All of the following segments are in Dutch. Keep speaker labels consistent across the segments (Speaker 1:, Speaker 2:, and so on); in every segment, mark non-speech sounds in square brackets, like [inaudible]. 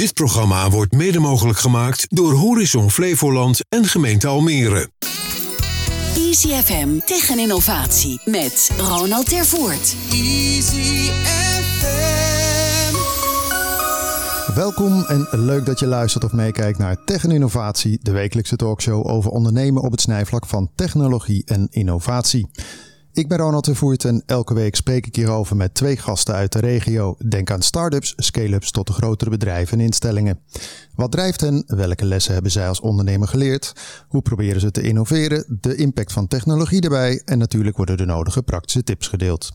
Speaker 1: Dit programma wordt mede mogelijk gemaakt door Horizon Flevoland en gemeente Almere.
Speaker 2: Easy FM tegen innovatie met Ronald Tervoort.
Speaker 3: Easy FM.
Speaker 4: Welkom en leuk dat je luistert of meekijkt naar Tech en Innovatie, de wekelijkse talkshow over ondernemen op het snijvlak van technologie en innovatie. Ik ben Ronald de Voert en elke week spreek ik hierover met twee gasten uit de regio. Denk aan start-ups, scale-ups tot de grotere bedrijven en instellingen. Wat drijft hen? Welke lessen hebben zij als ondernemer geleerd? Hoe proberen ze te innoveren? De impact van technologie erbij en natuurlijk worden de nodige praktische tips gedeeld.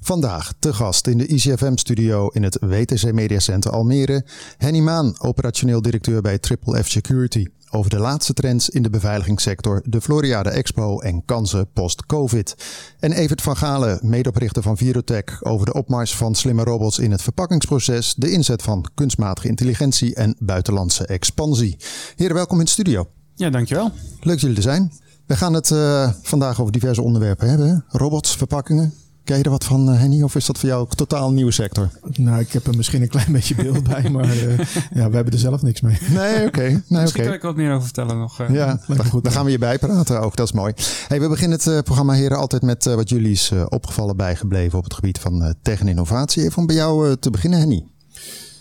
Speaker 4: Vandaag te gast in de ICFM-studio in het WTC Media Center Almere, Henny Maan, operationeel directeur bij Triple F Security over de laatste trends in de beveiligingssector, de Floriade Expo en kansen post-COVID. En Evert van Galen, medeoprichter van Virotech, over de opmars van slimme robots in het verpakkingsproces, de inzet van kunstmatige intelligentie en buitenlandse expansie. Heren, welkom in de studio.
Speaker 5: Ja, dankjewel.
Speaker 4: Leuk dat jullie er zijn. We gaan het uh, vandaag over diverse onderwerpen hebben. Robots, verpakkingen, Ken je er wat van, Henny? Of is dat voor jou een totaal nieuwe sector?
Speaker 6: Nou, ik heb er misschien een klein beetje beeld bij, [laughs] maar uh, ja, we hebben er zelf niks mee.
Speaker 4: Nee, oké. Okay. Nee, [laughs]
Speaker 5: Misschien
Speaker 4: okay.
Speaker 5: kan ik wat meer over vertellen nog. Uh.
Speaker 4: Ja, dan, goed, dan gaan we hierbij praten ook. Dat is mooi. Hey, we beginnen het uh, programma, heren, altijd met wat jullie is opgevallen bijgebleven op het gebied van tech en innovatie. Even om bij jou te beginnen, Henny.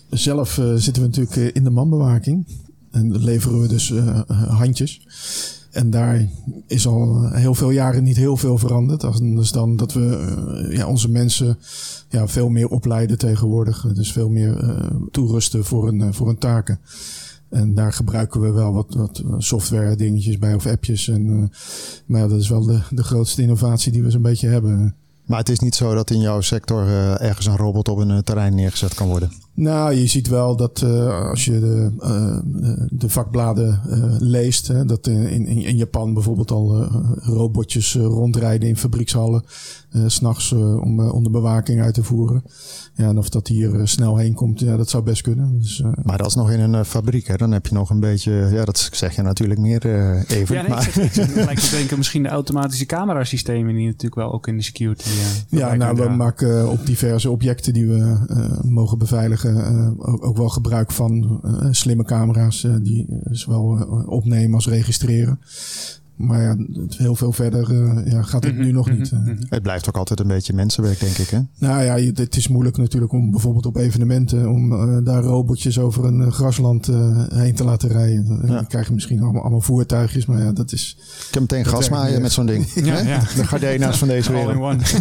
Speaker 6: Zelf zitten we natuurlijk in de manbewaking. En leveren we dus handjes. En daar is al heel veel jaren niet heel veel veranderd. Anders dan dat we uh, ja, onze mensen ja, veel meer opleiden tegenwoordig. Dus veel meer uh, toerusten voor een, voor een taken. En daar gebruiken we wel wat, wat software dingetjes bij of appjes. En, maar dat is wel de, de grootste innovatie die we zo'n beetje hebben.
Speaker 4: Maar het is niet zo dat in jouw sector ergens een robot op een terrein neergezet kan worden?
Speaker 6: Nou, je ziet wel dat uh, als je de, uh, de vakbladen uh, leest, hè, dat in, in, in Japan bijvoorbeeld al robotjes rondrijden in fabriekshallen, s'nachts om, om de bewaking uit te voeren. Ja, en of dat hier snel heen komt, ja, dat zou best kunnen. Dus,
Speaker 4: maar dat is nog in een fabriek, hè? Dan heb je nog een beetje, ja, dat zeg je natuurlijk meer even.
Speaker 5: Ja, nee, maar. ik te denken, misschien de automatische camerasystemen die natuurlijk wel ook in de security.
Speaker 6: ja, nou, we maken op diverse objecten die we mogen beveiligen uh, ook wel gebruik van uh, slimme camera's uh, die zowel opnemen als registreren. Maar ja, heel veel verder uh, ja, gaat het nu nog niet. Uh.
Speaker 4: Het blijft ook altijd een beetje mensenwerk, denk ik. Hè?
Speaker 6: Nou ja, het is moeilijk natuurlijk om bijvoorbeeld op evenementen... om uh, daar robotjes over een grasland heen te laten rijden. Ja. Dan krijg je misschien allemaal, allemaal voertuigjes, maar ja, dat is...
Speaker 4: Ik heb meteen grasmaaien met zo'n ding. [laughs]
Speaker 5: ja, ja.
Speaker 4: De Gardena's van deze wereld.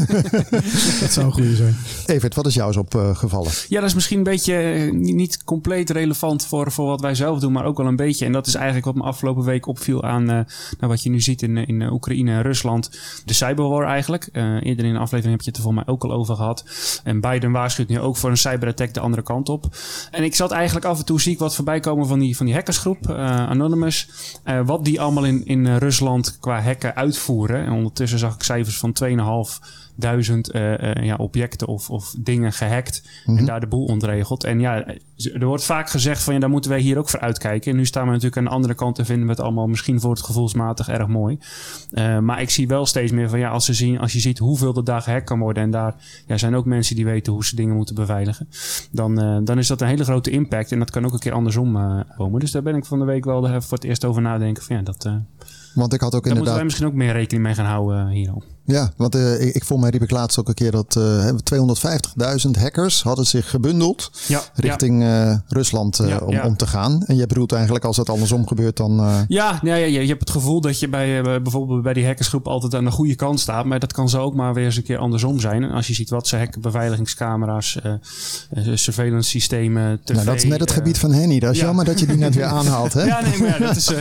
Speaker 4: [laughs]
Speaker 6: dat zou een goede zijn.
Speaker 4: Evert, wat is jou eens opgevallen?
Speaker 5: Ja, dat is misschien een beetje niet compleet relevant voor, voor wat wij zelf doen... maar ook wel een beetje. En dat is eigenlijk wat me afgelopen week opviel aan nou, wat je nu ziet in, in Oekraïne en Rusland. De cyberwar eigenlijk. Uh, eerder in de aflevering heb je het er voor mij ook al over gehad. En Biden waarschuwt nu ook voor een cyberattack de andere kant op. En ik zat eigenlijk af en toe zie ik wat voorbij komen van die, van die hackersgroep, uh, Anonymous. Uh, wat die allemaal in, in Rusland qua hacken uitvoeren. En ondertussen zag ik cijfers van 2,5 duizend uh, uh, ja, objecten of, of dingen gehackt en daar de boel ontregeld. En ja, er wordt vaak gezegd van ja, daar moeten wij hier ook voor uitkijken. En nu staan we natuurlijk aan de andere kant en vinden we het allemaal misschien voor het gevoelsmatig erg mooi. Uh, maar ik zie wel steeds meer van ja, als, ze zien, als je ziet hoeveel er daar gehackt kan worden en daar ja, zijn ook mensen die weten hoe ze dingen moeten beveiligen, dan, dan is dat een hele grote impact en dat kan ook een keer andersom komen. Dus daar ben ik van de week wel voor het eerst over nadenken van ja, dat...
Speaker 4: Want ik had ook
Speaker 5: Daar
Speaker 4: inderdaad...
Speaker 5: moeten wij misschien ook meer rekening mee gaan houden hierop.
Speaker 4: Ja, want uh, ik, ik volgens mij riep ik laatst ook een keer dat uh, 250.000 hackers hadden zich gebundeld
Speaker 5: ja,
Speaker 4: richting
Speaker 5: ja.
Speaker 4: uh, Rusland
Speaker 5: ja,
Speaker 4: om, om, te gaan. En je bedoelt eigenlijk als het andersom gebeurt dan...
Speaker 5: Ja, ja, je hebt het gevoel dat je bij bijvoorbeeld bij die hackersgroep altijd aan de goede kant staat. Maar dat kan zo ook maar weer eens een keer andersom zijn. En als je ziet wat ze hacken, beveiligingscamera's, surveillance systemen, TV,
Speaker 4: nou, dat is net het gebied van Henny. Dat is jammer dat je die net weer [laughs] aanhaalt, hè?
Speaker 5: Ja, nee, maar dat is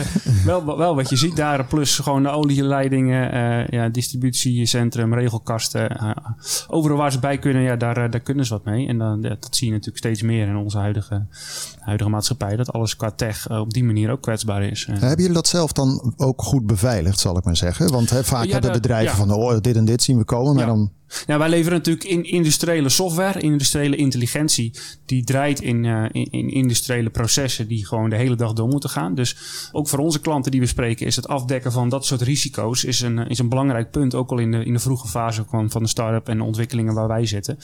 Speaker 5: wel, wel wat je ziet daar. Plus gewoon de olieleidingen, ja, distributiecentrum, regelkasten. Uh, overal waar ze bij kunnen, ja, daar, daar kunnen ze wat mee. En dan, dat zie je natuurlijk steeds meer in onze huidige, huidige maatschappij. Dat alles qua tech uh, op die manier ook kwetsbaar is.
Speaker 4: Hebben jullie dat zelf dan ook goed beveiligd, zal ik maar zeggen? Want vaak
Speaker 5: ja,
Speaker 4: hebben
Speaker 5: de,
Speaker 4: bedrijven
Speaker 5: ja.
Speaker 4: van, oh, dit en dit zien we komen. Maar dan
Speaker 5: Wij leveren natuurlijk in industriële software, industriële intelligentie. Die draait in, uh, in, in, industriële processen die gewoon de hele dag door moeten gaan. Dus ook voor onze klanten die we spreken is het afdekken van dat soort risico's is een, is een belangrijk punt. Ook al in de, in de vroege fase van, van de start-up en de ontwikkelingen waar wij zitten.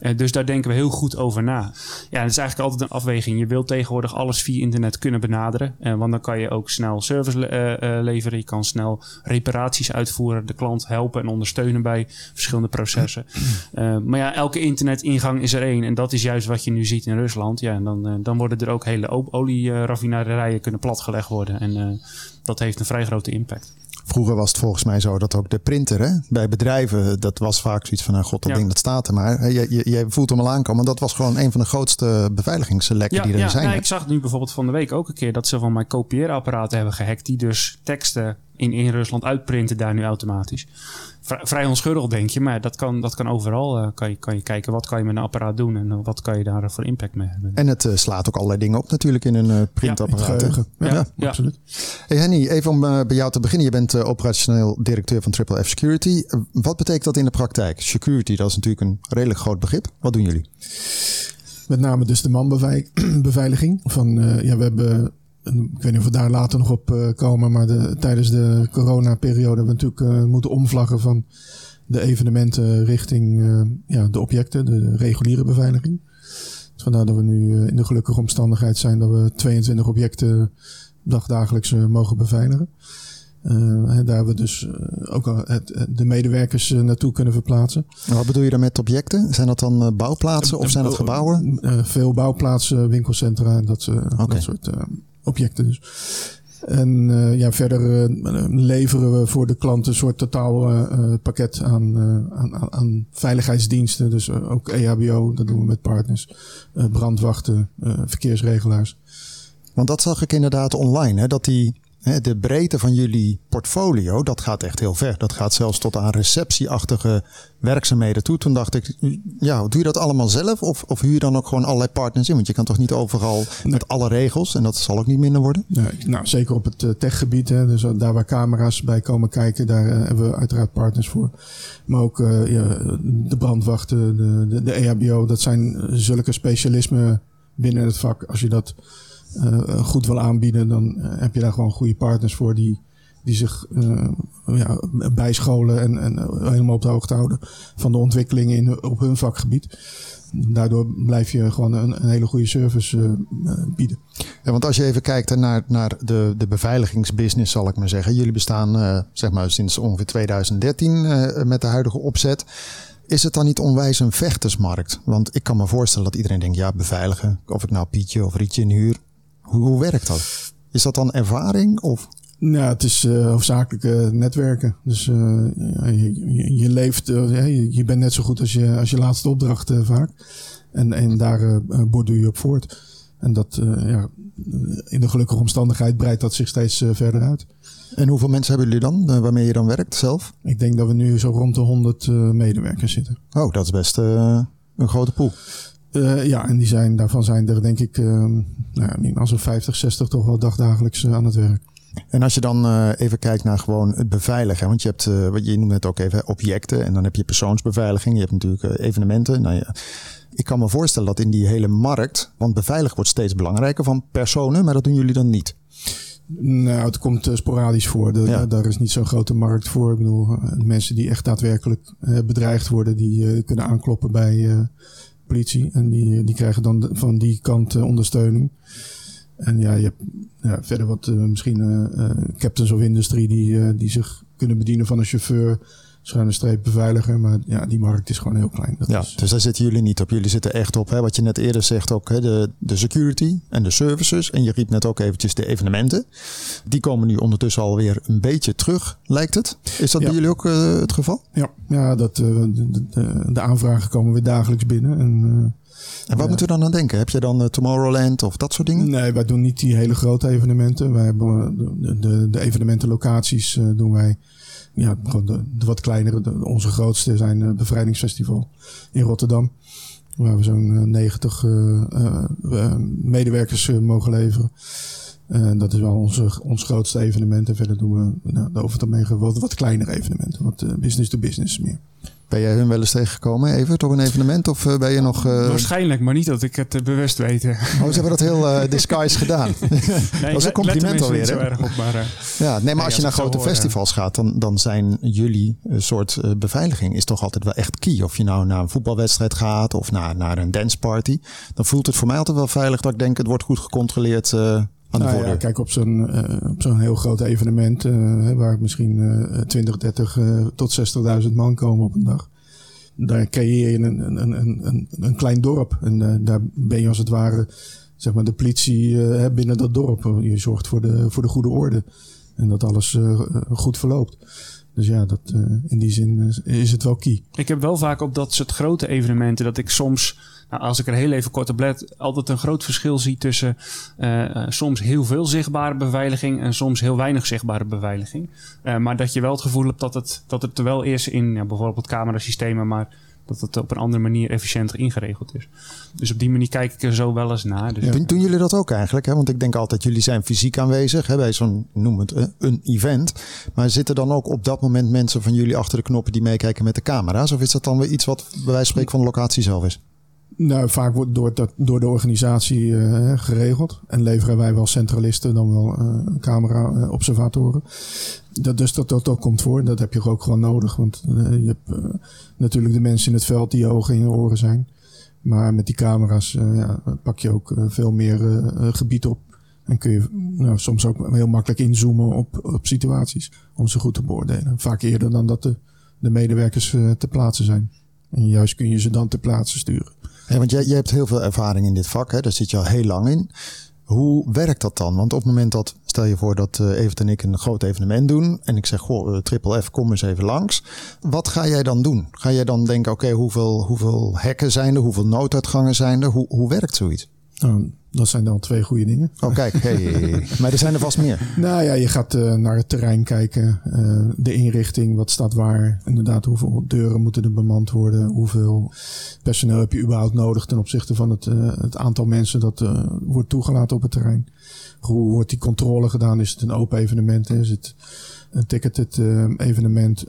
Speaker 5: Uh, dus daar denken we heel goed over na. Ja, het is eigenlijk altijd een afweging. Je wilt tegenwoordig alles via internet kunnen benaderen. Uh, want dan kan je ook snel service le leveren. Je kan snel reparaties uitvoeren. De klant helpen en ondersteunen bij verschillende processen. Uh, [clears throat] maar ja, elke internetingang is er één. En dat is juist wat je nu ziet in Rusland. Ja, en dan, uh, dan worden er ook hele olieraffinaderijen kunnen platgelegd worden. En uh, dat heeft een vrij grote impact.
Speaker 4: Vroeger was het volgens mij zo dat ook de printer hè, bij bedrijven, dat was vaak zoiets van, nou god, dat ja. ding dat staat er maar. Je, je, je voelt hem al aankomen. Dat was gewoon een van de grootste beveiligingslekken
Speaker 5: ja,
Speaker 4: die er
Speaker 5: ja,
Speaker 4: zijn.
Speaker 5: Ja, ik zag nu bijvoorbeeld van de week ook een keer dat ze van mijn kopieerapparaten hebben gehackt, die dus teksten in, in Rusland uitprinten daar nu automatisch. Vrij, onschuldig denk je, maar dat kan, dat kan overal. Uh, kan, je, kan je kijken wat kan je met een apparaat doen en uh, wat kan je daar voor impact mee hebben.
Speaker 4: En het uh, slaat ook allerlei dingen op natuurlijk in een printapparaat.
Speaker 6: Ja, ja, ja, absoluut.
Speaker 4: Hey Henny, even om bij jou te beginnen. Je bent operationeel directeur van Triple F Security. wat betekent dat in de praktijk? Security, dat is natuurlijk een redelijk groot begrip. Wat doen jullie?
Speaker 6: Met name dus de manbeveiliging. [clears throat] Van, ja, we hebben ik weet niet of we daar later nog op uh, komen, maar de, tijdens de coronaperiode hebben we natuurlijk uh, moeten omvlaggen van de evenementen richting uh, ja, de objecten, de reguliere beveiliging. Dus vandaar dat we nu in de gelukkige omstandigheid zijn dat we 22 objecten dagdagelijks mogen beveiligen. daar hebben we dus ook al het, de medewerkers naartoe kunnen verplaatsen.
Speaker 4: Wat bedoel je dan met objecten? Zijn dat dan bouwplaatsen of zijn dat gebouwen?
Speaker 6: veel bouwplaatsen, winkelcentra en dat, okay. dat soort objecten dus. En uh, ja, verder uh, leveren we voor de klant een soort totaal uh, pakket aan, aan, aan, veiligheidsdiensten. Dus ook EHBO, dat doen we met partners. brandwachten, verkeersregelaars.
Speaker 4: Want dat zag ik inderdaad online, hè, dat die de breedte van jullie portfolio, dat gaat echt heel ver. Dat gaat zelfs tot aan receptieachtige werkzaamheden toe. Toen dacht ik, ja, doe je dat allemaal zelf? Of, of huur je dan ook gewoon allerlei partners in? Want je kan toch niet overal nee. met alle regels? En dat zal ook niet minder worden?
Speaker 6: Nee, nou, zeker op het techgebied. Hè, dus daar waar camera's bij komen kijken, daar uh, hebben we uiteraard partners voor. Maar ook uh, ja, de brandwachten, de, de, de EHBO. Dat zijn zulke specialismen binnen het vak. Als je dat goed wil aanbieden, dan uh, heb je daar gewoon goede partners voor die, die zich ja, bijscholen en, en helemaal op de hoogte houden van de ontwikkelingen in, op hun vakgebied. Daardoor blijf je gewoon een, een hele goede service bieden.
Speaker 4: Ja, want als je even kijkt naar, naar de, de beveiligingsbusiness, zal ik maar zeggen. Jullie bestaan zeg maar sinds ongeveer 2013 met de huidige opzet. Is het dan niet onwijs een vechtersmarkt? Want ik kan me voorstellen dat iedereen denkt, ja, beveiligen. Of ik nou Pietje of Rietje inhuur. Hoe, hoe werkt dat? Is dat dan ervaring of?
Speaker 6: Nou, het is uh, hoofdzakelijk uh, netwerken. Dus uh, je, je, je, leeft, je, je, bent net zo goed als je, als je laatste opdracht vaak. En, en daar borduur je op voort. En dat, ja, in de gelukkige omstandigheid breidt dat zich steeds verder uit.
Speaker 4: En hoeveel mensen hebben jullie dan, waarmee je dan werkt zelf?
Speaker 6: Ik denk dat we nu zo rond de 100 medewerkers zitten.
Speaker 4: Oh, dat is best een grote pool.
Speaker 6: Uh, ja, en die zijn, daarvan zijn er denk ik, uh, nou, als er 50, 60 toch wel dagdagelijks uh, aan het werk.
Speaker 4: En als je dan uh, even kijkt naar gewoon het beveiligen. Want je hebt, uh, wat je noemt net ook even, objecten. En dan heb je persoonsbeveiliging. Je hebt natuurlijk evenementen. Nou ja, ik kan me voorstellen dat in die hele markt. Want beveiligen wordt steeds belangrijker van personen. Maar dat doen jullie dan niet.
Speaker 6: Nou, het komt sporadisch voor. De, ja. Daar is niet zo'n grote markt voor. Ik bedoel, mensen die echt daadwerkelijk bedreigd worden, die kunnen aankloppen bij politie. En die, die krijgen dan van die kant uh, ondersteuning. En ja, je hebt ja, verder wat uh, misschien captains of industry die, die zich kunnen bedienen van een chauffeur schuine streep beveiliger. Maar ja, die markt is gewoon heel klein. Dat
Speaker 4: ja,
Speaker 6: is...
Speaker 4: dus daar zitten jullie niet op. Jullie zitten echt op, hè, wat je net eerder zegt ook, hè, de, de security en de services. En je riep net ook eventjes de evenementen. Die komen nu ondertussen alweer een beetje terug, lijkt het. Is dat
Speaker 6: ja.
Speaker 4: bij jullie ook uh, het geval?
Speaker 6: Ja, ja dat, uh, de, de, de, aanvragen komen weer dagelijks binnen. En, uh,
Speaker 4: en wat ja. moeten we dan aan denken? Heb je dan Tomorrowland of dat soort dingen?
Speaker 6: Nee, wij doen niet die hele grote evenementen. Wij hebben de, de, de evenementenlocaties doen wij ja, gewoon de, wat kleinere. Onze grootste zijn uh, Bevrijdingsfestival in Rotterdam. Waar we zo'n uh, 90 uh, medewerkers mogen leveren. dat is wel onze, ons grootste evenement. En verder doen we nou, over het algemeen wat, wat kleinere evenementen. Wat business to business meer.
Speaker 4: Ben jij hun wel eens tegengekomen, even, op een evenement? Of eh, ben je nog... Uh...
Speaker 5: Waarschijnlijk, maar niet dat ik het uh, bewust weet.
Speaker 4: Oh, ze hebben dat heel uh, [laughs] disguised gedaan.
Speaker 5: nee, [laughs]
Speaker 4: dat is een compliment alweer.
Speaker 5: Zo erg op, maar,
Speaker 4: ja, nee, maar nee, als je naar grote hoor, festivals gaat, dan, dan zijn jullie een soort beveiliging is toch altijd wel echt key. Of je nou naar een voetbalwedstrijd gaat of naar, naar een danceparty. Dan voelt het voor mij altijd wel veilig dat ik denk, het wordt goed gecontroleerd nou
Speaker 6: ja, kijk, op zo'n uh, op zo'n heel groot evenement, uh, waar misschien uh, 20, 30 tot 60.000 man komen op een dag. Daar creëer je een, een, een, een, een klein dorp. En daar ben je als het ware zeg maar, de politie binnen dat dorp. Je zorgt voor de, voor de goede orde. En dat alles goed verloopt. Dus ja, dat, in die zin is het wel key.
Speaker 5: Ik heb wel vaak op dat soort grote evenementen dat ik soms nou, als ik er heel even kort op let, altijd een groot verschil zie tussen uh, soms heel veel zichtbare beveiliging en soms heel weinig zichtbare beveiliging. Uh, maar dat je wel het gevoel hebt dat het, dat het er wel is in ja, bijvoorbeeld camerasystemen, maar dat het op een andere manier efficiënter ingeregeld is. Dus op die manier kijk ik er zo wel eens naar. Dus
Speaker 4: doen, doen, jullie dat ook eigenlijk? Hè? Want ik denk altijd, jullie zijn fysiek aanwezig hè, bij zo'n, noem het, een event. Maar zitten dan ook op dat moment mensen van jullie achter de knoppen die meekijken met de camera's? Of is dat dan weer iets wat bij wijze van spreken van de locatie zelf is?
Speaker 6: Nou, vaak wordt door, dat, door de organisatie uh, geregeld. En leveren wij wel centralisten dan wel uh, camera-observatoren. dat, dus dat, dat, dat komt voor. Dat heb je ook gewoon nodig. Want uh, je hebt natuurlijk de mensen in het veld die je ogen en je oren zijn. Maar met die camera's ja, pak je ook veel meer gebied op. En kun je nou, soms ook heel makkelijk inzoomen op, op situaties. Om ze goed te beoordelen. Vaak eerder dan dat de, de medewerkers te plaatsen zijn. En juist kun je ze dan te plaatsen sturen.
Speaker 4: Ja, want jij, hebt heel veel ervaring in dit vak, hè? daar zit je al heel lang in. Hoe werkt dat dan? Want op het moment dat, stel je voor dat uh, Evert en ik een groot evenement doen. En ik zeg, goh, uh, Triple F, kom eens even langs. Wat ga jij dan doen? Ga jij dan denken, oké, hoeveel, hoeveel hekken zijn er? Hoeveel nooduitgangen zijn er? Hoe, hoe werkt zoiets?
Speaker 6: Nou, dat zijn dan twee goede dingen.
Speaker 4: Oh, kijk. Hey. [laughs] maar er zijn er vast meer.
Speaker 6: Nou ja, je gaat uh, naar het terrein kijken. Uh, de inrichting, wat staat waar. Inderdaad, hoeveel deuren moeten er bemand worden. Hoeveel personeel heb je überhaupt nodig ten opzichte van het, uh, het aantal mensen dat wordt toegelaten op het terrein. Hoe wordt die controle gedaan? Is het een open evenement? Is het een ticketed evenement?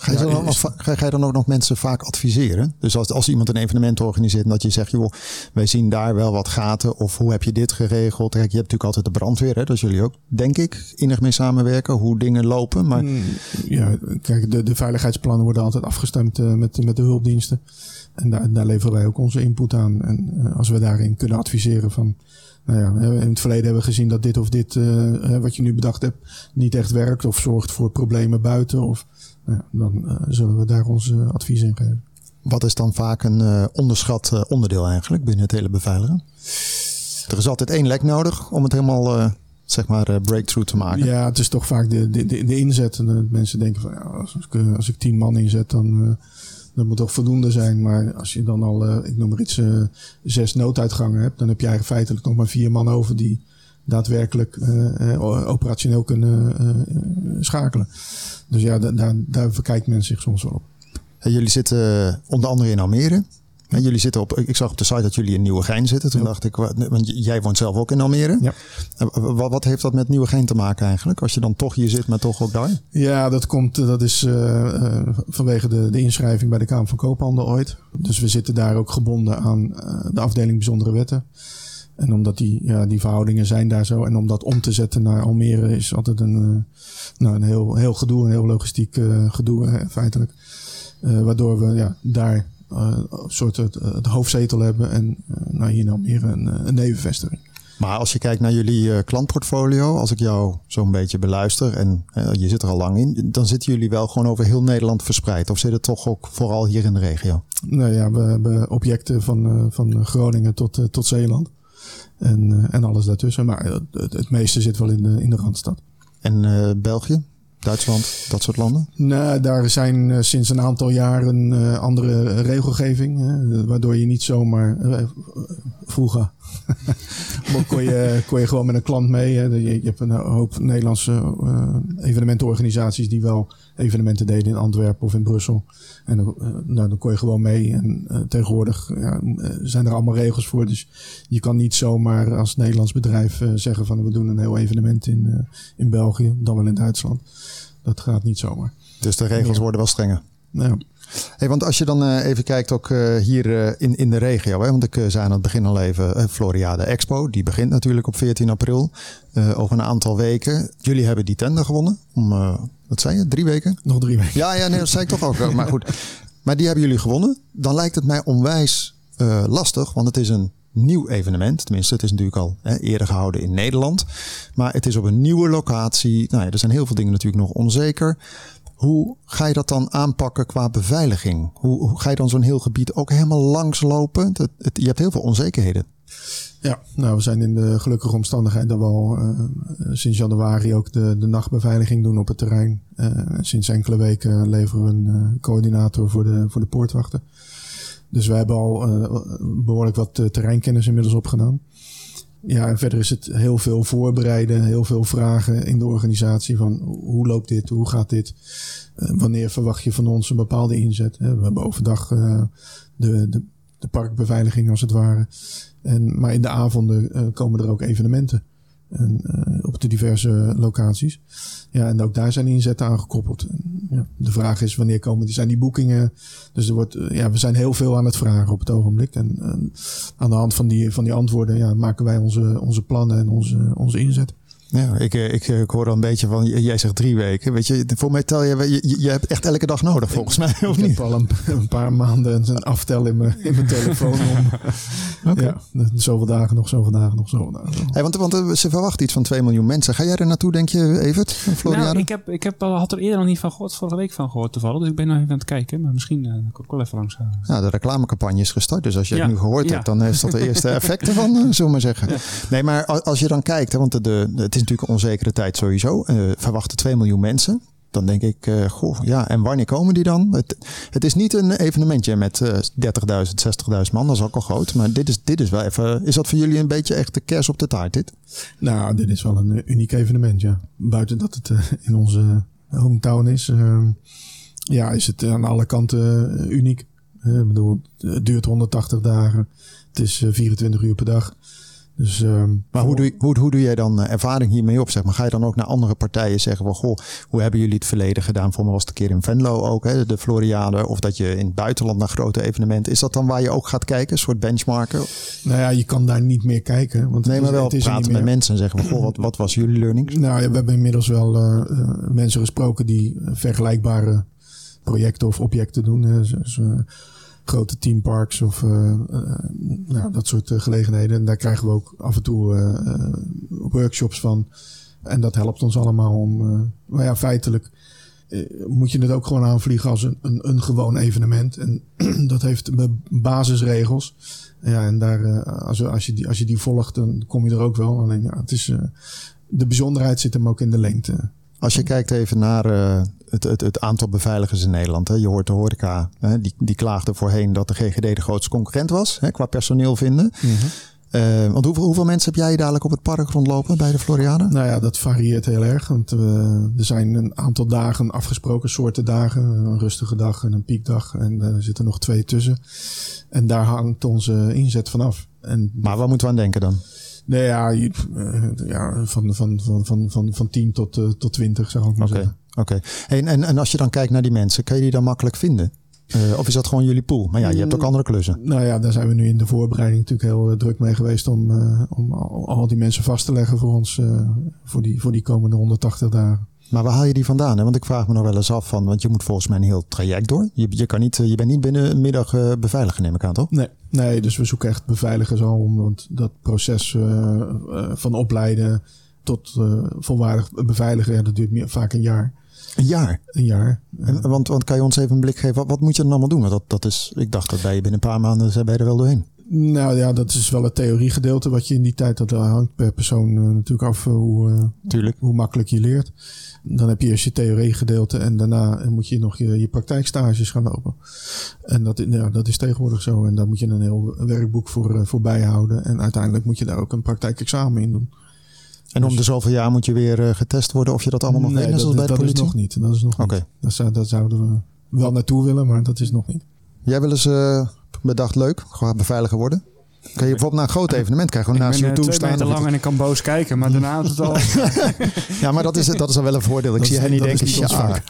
Speaker 4: Ga je, dan nog, ga, ga je dan ook nog mensen vaak adviseren? Dus als, als iemand een evenement organiseert en dat je zegt, joh, wij zien daar wel wat gaten of hoe heb je dit geregeld? Kijk, je hebt natuurlijk altijd de brandweer, hè, dat jullie ook, denk ik, innig mee samenwerken, hoe dingen lopen. Maar... Hmm,
Speaker 6: ja, kijk, de, de veiligheidsplannen worden altijd afgestemd uh, met, met de hulpdiensten. En daar, daar leveren wij ook onze input aan. En uh, als we daarin kunnen adviseren van, nou ja, in het verleden hebben we gezien dat dit of dit, uh, wat je nu bedacht hebt, niet echt werkt of zorgt voor problemen buiten. Of, ja, dan uh, zullen we daar ons uh, advies in geven.
Speaker 4: Wat is dan vaak een uh, onderschat onderdeel eigenlijk binnen het hele beveiligen? Er is altijd één lek nodig om het helemaal zeg maar breakthrough te maken.
Speaker 6: Ja, het is toch vaak de, de, de, de inzet. mensen denken van ja, als, ik, als ik tien man inzet, dan dat moet toch voldoende zijn. Maar als je dan al, ik noem maar iets, zes nooduitgangen hebt, dan heb je eigenlijk feitelijk nog maar vier man over die daadwerkelijk uh, operationeel kunnen uh, schakelen. Dus ja, daar, daar verkijkt men zich soms wel op.
Speaker 4: jullie zitten onder andere in Almere. En jullie zitten op, ik zag op de site dat jullie in Nieuwegein zitten. Toen dacht ik, want jij woont zelf ook in Almere. Ja. Wat, wat heeft dat met Nieuwegein te maken eigenlijk? Als je dan toch hier zit, maar toch ook daar?
Speaker 6: Ja, dat komt, dat is uh, vanwege de, de inschrijving bij de Kamer van Koophandel ooit. Dus we zitten daar ook gebonden aan de afdeling bijzondere wetten. En omdat die, ja, die verhoudingen zijn daar zo. En om dat om te zetten naar Almere is altijd een, uh, nou, een heel, heel gedoe, een heel logistiek uh, gedoe uh, feitelijk. waardoor we ja, daar een soort het, het, hoofdzetel hebben en nou, hier in Almere een, een nevenvestiging.
Speaker 4: Maar als je kijkt naar jullie klantportfolio, als ik jou zo'n beetje beluister en je zit er al lang in, dan zitten jullie wel gewoon over heel Nederland verspreid. Of zit het toch ook vooral hier in de regio?
Speaker 6: Nou ja, we hebben objecten van, van Groningen tot, tot Zeeland. En, uh, en alles daartussen. Maar het, het, meeste zit wel in de, in de Randstad.
Speaker 4: En uh, België? Duitsland, dat soort landen?
Speaker 6: Nou, daar zijn uh, sinds een aantal jaren uh, andere regelgeving. waardoor je niet zomaar. vroeger kon, je, kon je gewoon met een klant mee. Hè. Je, je, hebt een hoop Nederlandse evenementenorganisaties die wel evenementen deden in Antwerpen of in Brussel. En dan, nou, dan kon je gewoon mee. En tegenwoordig ja, zijn er allemaal regels voor. Dus je kan niet zomaar als Nederlands bedrijf zeggen van we doen een heel evenement in, in België, dan wel in Duitsland. Dat gaat niet zomaar.
Speaker 4: Dus de regels worden wel strenger?
Speaker 6: Ja.
Speaker 4: Hey, want als je dan uh, even kijkt ook uh, hier uh, in, in de regio. Hè, want ik zei aan het begin al even Floriade Expo. Die begint natuurlijk op 14 april. over een aantal weken. Jullie hebben die tender gewonnen. Om, wat zei je? Drie weken?
Speaker 6: Nog drie weken.
Speaker 4: Ja, ja nee, dat zei ik toch ook. maar goed. Maar die hebben jullie gewonnen. Dan lijkt het mij onwijs lastig. Want het is een nieuw evenement. Tenminste, het is natuurlijk al hè, eerder gehouden in Nederland. Maar het is op een nieuwe locatie. Nou ja, er zijn heel veel dingen natuurlijk nog onzeker. Hoe ga je dat dan aanpakken qua beveiliging? Hoe, hoe ga je dan zo'n heel gebied ook helemaal langslopen? Het, je hebt heel veel onzekerheden.
Speaker 6: Ja, nou, we zijn in de gelukkige omstandigheid dat we al uh, sinds januari ook de, de nachtbeveiliging doen op het terrein. Uh, sinds enkele weken leveren we een coördinator voor de, voor de poortwachten. Dus we hebben al behoorlijk wat terreinkennis inmiddels opgedaan. Ja, en verder is het heel veel voorbereiden, heel veel vragen in de organisatie van hoe loopt dit, hoe gaat dit, uh, wanneer verwacht je van ons een bepaalde inzet. We hebben overdag uh, de, de, de, parkbeveiliging als het ware. En, maar in de avonden komen er ook evenementen en, op de diverse locaties. Ja, en ook daar zijn inzetten aan gekoppeld. Ja, de vraag is wanneer komen die, zijn die boekingen. Dus er wordt, eh, ja, we zijn heel veel aan het vragen op het ogenblik. En, en aan de hand van die, van die antwoorden ja, maken wij onze, onze plannen en onze, onze inzet.
Speaker 4: Ja, ik, eh, ik, ik hoor dan een beetje van, jij zegt drie weken. Weet je, voor mij tel je, je, je hebt echt elke dag nodig volgens mij. Of
Speaker 6: ik
Speaker 4: niet?
Speaker 6: heb al een, een, paar maanden een aftel in mijn, in mijn telefoon. Om, [laughs] okay. Ja, zoveel dagen nog, zoveel dagen nog, zoveel dagen
Speaker 4: Hey, want, want eh, ze verwachten iets van 2 miljoen mensen. Ga jij er naartoe, denk je, Evert? Floriade?
Speaker 5: Nou, ik, heb, ik heb, had er eerder nog niet van gehoord, vorige week van gehoord toevallig. Dus ik ben nog even aan het kijken. Maar misschien uh, kom ik wel even langs. Uh.
Speaker 4: Ja, de reclamecampagne is gestart. Dus als je ja. het nu gehoord ja. hebt, dan heeft dat de eerste [laughs] effecten van, uh, zullen we maar zeggen. Ja. Nee, maar als je dan kijkt, hè, want de, de, het is natuurlijk een onzekere tijd sowieso. Uh, verwachten 2 miljoen mensen. Dan denk ik, uh, goh, ja, en wanneer komen die dan? Het, het is niet een evenementje met uh, 30.000, 60.000 man, dat is ook al groot. Maar dit is, dit is wel even, is dat voor jullie een beetje echt de kers op de taart, dit?
Speaker 6: Nou, dit is wel een uniek evenement, ja. Buiten dat het in onze hometown is, ehm, ja, is het aan alle kanten uniek. ik bedoel, het duurt 180 dagen. Het is 24 uur per dag. Dus, uh,
Speaker 4: maar hoe doe, hoe, hoe doe jij dan uh, ervaring hiermee op? Zeg maar? Ga je dan ook naar andere partijen zeggen van goh, hoe hebben jullie het verleden gedaan? Voor me was het een keer in Venlo ook, hè, de Floriade. Of dat je in het buitenland naar grote evenementen. Is dat dan waar je ook gaat kijken? Een soort benchmarken?
Speaker 6: Nou ja, je kan daar niet meer kijken. Want
Speaker 4: nee, maar wel
Speaker 6: is
Speaker 4: praten met mensen en zeggen van goh, wat, wat was jullie learnings?
Speaker 6: Nou ja, we hebben inmiddels wel uh, mensen gesproken die vergelijkbare projecten of objecten doen. Hè. Dus, grote teamparks of uh, uh, nou, dat soort uh, gelegenheden. En daar krijgen we ook af en toe workshops van. En dat helpt ons allemaal om. maar ja, feitelijk moet je het ook gewoon aanvliegen als een, een, een gewoon evenement. En [clears throat] dat heeft basisregels. Ja, en daar, als, als, je die, als je die volgt, dan kom je er ook wel. Alleen ja, het is, de bijzonderheid zit hem ook in de lengte.
Speaker 4: Als je kijkt even naar het, het, het, aantal beveiligers in Nederland. Hè. Je hoort de horeca, hè, die, die klaagde voorheen dat de GGD de grootste concurrent was. Hè, qua personeel vinden. Mm -hmm. uh, want hoeveel, hoeveel mensen heb jij dadelijk op het park rondlopen bij de Floriade?
Speaker 6: Nou ja, dat varieert heel erg. Want uh, er zijn een aantal dagen afgesproken, soorten dagen. Een rustige dag en een piekdag. En er zitten nog twee tussen. En daar hangt onze inzet vanaf. En
Speaker 4: maar waar moeten we aan denken dan?
Speaker 6: Nee, ja, uh, ja van, van, van, van, van, van 10 tot, uh, tot 20 zou ik maar
Speaker 4: okay,
Speaker 6: zeggen.
Speaker 4: Oké, okay. en, en, en als je dan kijkt naar die mensen, kan je die dan makkelijk vinden? Uh, of is dat gewoon jullie pool? Maar ja, je hebt ook andere klussen.
Speaker 6: Nou ja, daar zijn we nu in de voorbereiding natuurlijk heel druk mee geweest om, om al, al, die mensen vast te leggen voor ons voor, die, voor die komende 180 dagen.
Speaker 4: Maar waar haal je die vandaan? Hè? Want ik vraag me nog wel eens af van, want je moet volgens mij een heel traject door. Je, je, kan niet, je bent niet binnen een middag beveiliger, neem ik aan, toch?
Speaker 6: Nee, nee, dus we zoeken echt beveiligers al om want dat proces van opleiden tot volwaardig beveiligen, ja, dat duurt meer, vaak een jaar.
Speaker 4: Een jaar?
Speaker 6: Een jaar.
Speaker 4: En, want, want kan je ons even een blik geven, wat, wat moet je dan allemaal doen? Want dat, dat is, ik dacht dat bij je binnen een paar maanden zijn bij er wel doorheen.
Speaker 6: Nou ja, dat is wel het theoriegedeelte wat je in die tijd, dat hangt per persoon uh, natuurlijk af hoe,
Speaker 4: uh,
Speaker 6: hoe makkelijk je leert. Dan heb je eerst je theoriegedeelte en daarna moet je nog je, je praktijkstages gaan lopen. En dat, ja, dat is tegenwoordig zo. En daar moet je een heel werkboek voor, uh, voor bijhouden. En uiteindelijk moet je daar ook een praktijkexamen in doen.
Speaker 4: En om de zoveel jaar moet je weer uh, getest worden of je dat allemaal nog
Speaker 6: nee,
Speaker 4: weet,
Speaker 6: dat,
Speaker 4: bij de politie?
Speaker 6: is nog niet. Dat is nog
Speaker 4: okay.
Speaker 6: niet. Dat, zou, dat zouden we wel naartoe willen, maar dat is nog niet.
Speaker 4: Jij wil eens uh, bedacht leuk, gewoon beveiliger worden? Kan je bijvoorbeeld naar een groot evenement krijgen, gewoon
Speaker 5: Ik
Speaker 4: naast
Speaker 5: ben
Speaker 4: je
Speaker 5: eh,
Speaker 4: toe staan.
Speaker 5: lang en ik kan boos kijken, maar daarna is het al... [laughs]
Speaker 4: Ja, maar dat is, dat is dan wel een voordeel. Ik
Speaker 6: Dat
Speaker 4: zie
Speaker 6: is-
Speaker 4: hen niet denken, ja.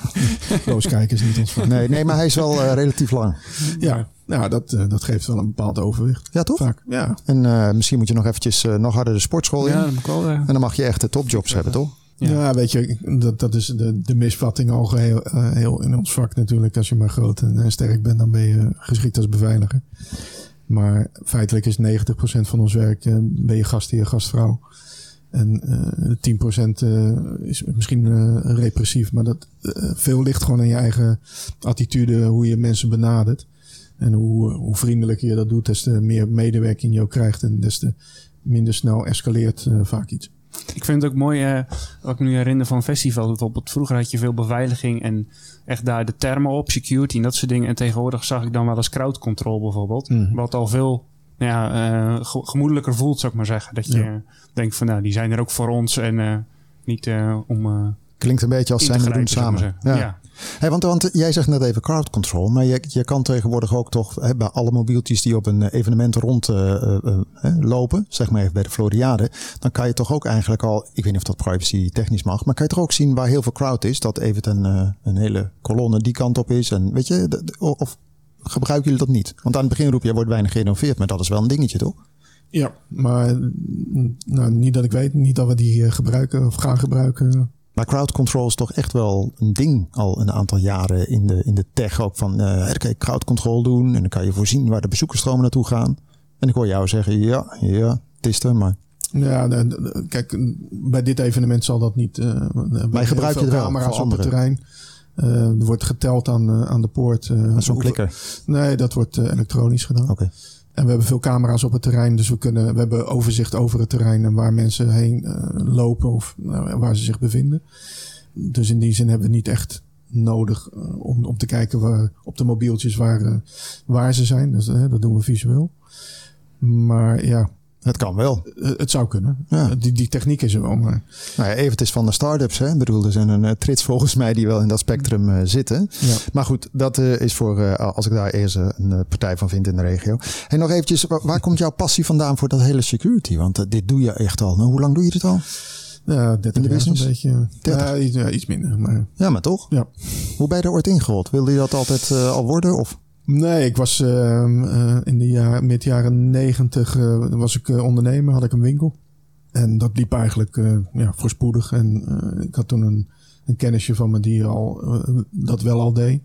Speaker 6: Boos kijken is niet ons vak.
Speaker 4: Nee, nee, maar hij is wel eh, relatief lang.
Speaker 6: Ja, nou, dat, eh, dat geeft wel een bepaald overwicht.
Speaker 4: Ja, toch?
Speaker 6: Vaak, ja.
Speaker 4: En eh, misschien moet je nog eventjes eh, nog harder de sportschool in.
Speaker 5: Ja, dat moet ik wel...
Speaker 4: En dan mag je echt de topjobs hebben, toch?
Speaker 5: Ja.
Speaker 6: Ja. weet je, dat, dat is de, de misvatting al geheel eh, heel in ons vak natuurlijk. Als je maar groot en sterk bent, dan ben je geschikt als beveiliger. Maar feitelijk is 90% van ons werk, eh, ben je gastheer, gastvrouw. En eh 10% eh, is misschien repressief, maar dat veel ligt gewoon aan je eigen attitude, hoe je mensen benadert. En hoe, hoe vriendelijker je dat doet, des te meer medewerking je ook krijgt en des te minder snel escaleert vaak iets.
Speaker 5: Ik vind het ook mooi, eh, wat ik me nu herinner van festivals bijvoorbeeld. Vroeger had je veel beveiliging en echt daar de termen op, security en dat soort dingen. En tegenwoordig zag ik dan wel eens crowd control bijvoorbeeld.
Speaker 6: Mhm.
Speaker 5: Wat al veel nou ja, eh, ge- gemoedelijker voelt, zou ik maar zeggen. Dat je
Speaker 6: Ja.
Speaker 5: denkt van, nou, die zijn er ook voor ons en eh, niet om
Speaker 4: Klinkt een beetje als zijn we doen samen.
Speaker 5: Ja.
Speaker 4: Hey, want, want jij zegt net even crowd control, maar je, je kan tegenwoordig ook toch hè, bij alle mobieltjes die op een eh, evenement rondlopen, lopen, zeg maar even bij de Floriade, dan kan je toch ook eigenlijk al, ik weet niet of dat privacy technisch mag, maar kan je toch ook zien waar heel veel crowd is, dat even een, eh, een hele kolonne die kant op is en weet je, of gebruiken jullie dat niet? Want aan het begin roep je, wordt weinig geïnnoveerd, maar dat is wel een dingetje toch?
Speaker 6: Ja, maar mm, nou, niet dat ik weet, niet dat we die eh, gebruiken of gaan gebruiken.
Speaker 4: Maar crowd control is toch echt wel een ding al een aantal jaren in de, in de tech ook van, eh dan kan je crowd control doen en dan kan je voorzien waar de bezoekersstromen naartoe gaan. En ik hoor jou zeggen, ja, ja, het is er, maar
Speaker 6: Ja, kijk, bij dit evenement zal dat niet. eh
Speaker 4: Maar gebruik je het wel
Speaker 6: camera's op het terrein. Eh, er wordt geteld aan, eh, aan de poort.
Speaker 4: met zo'n klikker.
Speaker 6: Nee, dat wordt elektronisch gedaan.
Speaker 4: Oké.
Speaker 6: En we hebben veel camera's op het terrein, dus we, kunnen, we hebben overzicht over het terrein en waar mensen heen eh, lopen of nou, waar ze zich bevinden. Dus in die zin hebben we niet echt nodig eh, om, om te kijken waar, op de mobieltjes waar, eh, waar ze zijn. Dus, dat doen we visueel. Maar ja,
Speaker 4: Het kan wel.
Speaker 6: eh, het zou kunnen.
Speaker 4: Ja.
Speaker 6: Eh, Die, die techniek is er wel, maar
Speaker 4: Nou ja, even het is van de start-ups. Hè? Ik bedoel, er zijn een uh, trits volgens mij die wel in dat spectrum uh, zitten.
Speaker 6: Ja.
Speaker 4: Maar goed, dat uh, is voor als ik daar eerst een partij van vind in de regio. En nog eventjes, waar, waar komt jouw passie vandaan voor dat hele security? Want dit doe je echt al. Nou, hoe lang doe je dit al?
Speaker 6: Ja, 30
Speaker 4: in de
Speaker 6: jaar
Speaker 4: business?
Speaker 6: een beetje.
Speaker 4: 30?
Speaker 6: Ja, iets, minder. Maar,
Speaker 4: ja, maar toch?
Speaker 6: Ja.
Speaker 4: Hoe ben je er ooit ingerold? Wilde je dat altijd al worden? Of?
Speaker 6: Nee, ik was uh, uh, in de jaar, mid jaren negentig uh, was ik ondernemer, had ik een winkel. En dat liep eigenlijk ja, voorspoedig. En ik had toen een, een kennisje van me die al, dat wel al deed.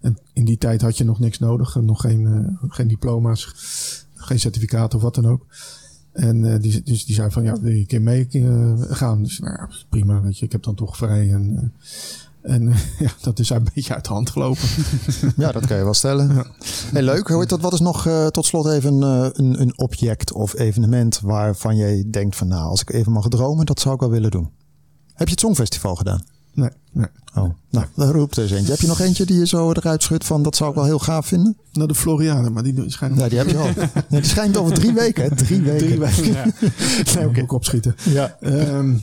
Speaker 6: En in die tijd had je nog niks nodig. Nog geen, geen diploma's, geen certificaat of wat dan ook. En die, dus die zei van, ja, wil je een keer mee gaan? Dus nou prima, weet je, ik heb dan toch vrij. En, en [laughs] ja, dat is een beetje uit de hand gelopen. [laughs]
Speaker 4: ja, dat kan je wel stellen. Ja. Hey, leuk. Hoort dat, wat is nog uh, tot slot even uh, een, een object of evenement waarvan jij denkt van nou, als ik even mag dromen, dat zou ik wel willen doen. Heb je het Songfestival gedaan?
Speaker 6: Nee, nee.
Speaker 4: Oh, nou, daar roept er eens eentje. Heb je nog eentje die je zo eruit schudt van dat zou ik wel heel gaaf vinden?
Speaker 6: Nou, de Floriade, maar die schijnt...
Speaker 4: Ja, die heb je al. [laughs] Die schijnt over drie weken, hè? Drie weken.
Speaker 6: Drie weken, ja. nee, okay. ook opschieten.
Speaker 4: Ja.
Speaker 6: Um,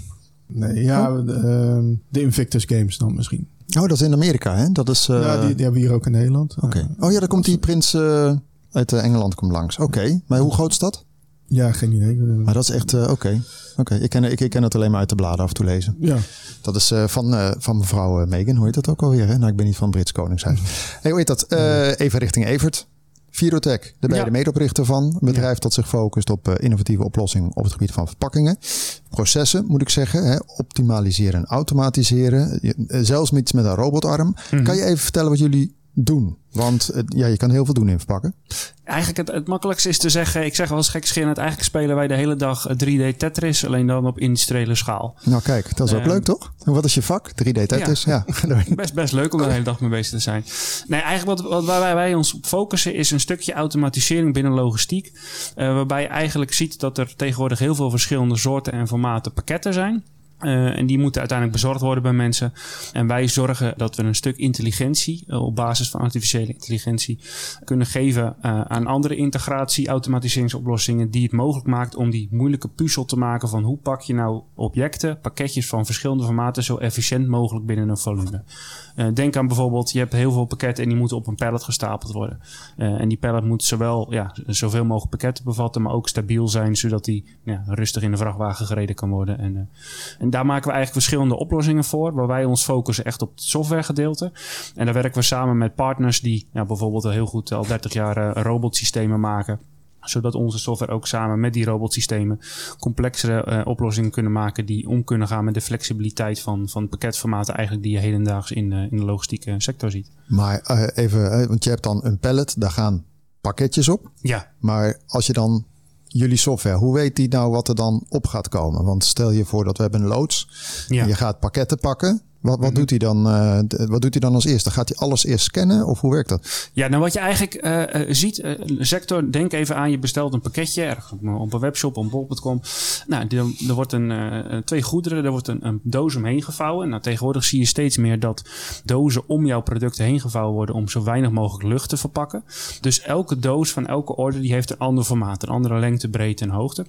Speaker 6: nee, ja, oh. um, de Invictus Games dan misschien.
Speaker 4: Oh, dat is in Amerika, hè? Dat is... Uh...
Speaker 6: Ja, die, die, hebben we hier ook in Nederland.
Speaker 4: Oké. Okay. Oh ja, daar komt die prins uh, uit Engeland komt langs. Oké, okay. maar hoe groot is dat?
Speaker 6: Ja, geen idee.
Speaker 4: Maar dat is echt... Uh, Oké. Okay. Oké, ik, ken, ik, ik ken het alleen maar uit de bladen af en toe lezen.
Speaker 6: Ja.
Speaker 4: Dat is van, van mevrouw Megan, hoe heet dat ook alweer? Hè? Nou, ik ben niet van Brits Koningshuis. [laughs] hey, hoe heet dat? Even richting Evert. Virotech, de beide ja. medeoprichter van. Een bedrijf ja. dat zich focust op uh, innovatieve oplossingen op het gebied van verpakkingen. Processen, moet ik zeggen. Hè? Optimaliseren en automatiseren. Je, zelfs iets met een robotarm. Mm -hmm. Kan je even vertellen wat jullie doen? Want ja, je kan heel veel doen in verpakken.
Speaker 5: Eigenlijk het, het makkelijkste is te zeggen, ik zeg wel eens gekscherend, eigenlijk spelen wij de hele dag 3D Tetris, alleen dan op industriële schaal.
Speaker 4: Nou kijk, dat is ook uh, leuk toch? En wat is je vak? 3D Tetris? Ja, [laughs]
Speaker 5: ja. best, best leuk om de hele dag mee bezig te zijn. Nee, eigenlijk wat, wat waar wij, wij ons op focussen is een stukje automatisering binnen logistiek. Uh, waarbij je eigenlijk ziet dat er tegenwoordig heel veel verschillende soorten en formaten pakketten zijn. Uh, en die moeten uiteindelijk bezorgd worden bij mensen. En wij zorgen dat we een stuk intelligentie uh, op basis van artificiële intelligentie kunnen geven uh, aan andere integratie, automatiseringsoplossingen die het mogelijk maakt om die moeilijke puzzel te maken van hoe pak je nou objecten, pakketjes van verschillende formaten zo efficiënt mogelijk binnen een volume. denk aan bijvoorbeeld, je hebt heel veel pakketten en die moeten op een pallet gestapeld worden. en die pallet moet zowel ja, zoveel mogelijk pakketten bevatten, maar ook stabiel zijn, zodat die rustig in de vrachtwagen gereden kan worden. En, en en daar maken we eigenlijk verschillende oplossingen voor, waar wij ons focussen echt op het softwaregedeelte. En daar werken we samen met partners die ja, bijvoorbeeld al heel goed al 30 jaar uh, robotsystemen maken zodat onze software ook samen met die robotsystemen complexere uh, oplossingen kunnen maken die om kunnen gaan met de flexibiliteit van, van pakketformaten eigenlijk die je hedendaags in, uh, in de logistieke sector ziet.
Speaker 4: Maar uh, even, want je hebt dan een pallet, daar gaan pakketjes op.
Speaker 5: Ja.
Speaker 4: Maar als je dan jullie software, hoe weet die nou wat er dan op gaat komen? Want stel je voor dat we hebben een loods. Ja. En je gaat pakketten pakken. Wat, wat, mm -hmm. doet hij dan, uh, wat doet hij dan als eerste? Gaat hij alles eerst scannen of hoe werkt dat?
Speaker 5: Ja, nou wat je eigenlijk uh, uh, ziet, sector, denk even aan, je bestelt een pakketje ergens op, een webshop, op bol.com. Nou, er wordt een, twee goederen, er wordt een, een, doos omheen gevouwen. Nou, tegenwoordig zie je steeds meer dat dozen om jouw product heen gevouwen worden om zo weinig mogelijk lucht te verpakken. Dus elke doos van elke orde die heeft een ander formaat, een andere lengte, breedte en hoogte.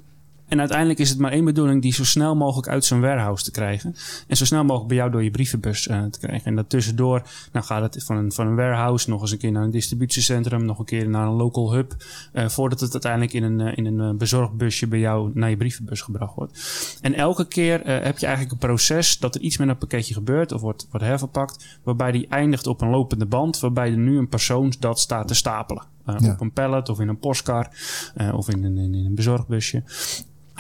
Speaker 5: En uiteindelijk is het maar één bedoeling die zo snel mogelijk uit zijn warehouse te krijgen. En zo snel mogelijk bij jou door je brievenbus uh, te krijgen. En daartussendoor nou gaat het van een, van een warehouse nog eens een keer naar een distributiecentrum. Nog een keer naar een local hub. Uh, voordat het uiteindelijk in een, uh, in een bezorgbusje bij jou naar je brievenbus gebracht wordt. En elke keer heb je eigenlijk een proces dat er iets met een pakketje gebeurt. Of wordt, wordt herverpakt. Waarbij die eindigt op een lopende band. Waarbij er nu een persoon dat staat te stapelen. Ja. Op een pallet of in een postkar. of in een, in een bezorgbusje.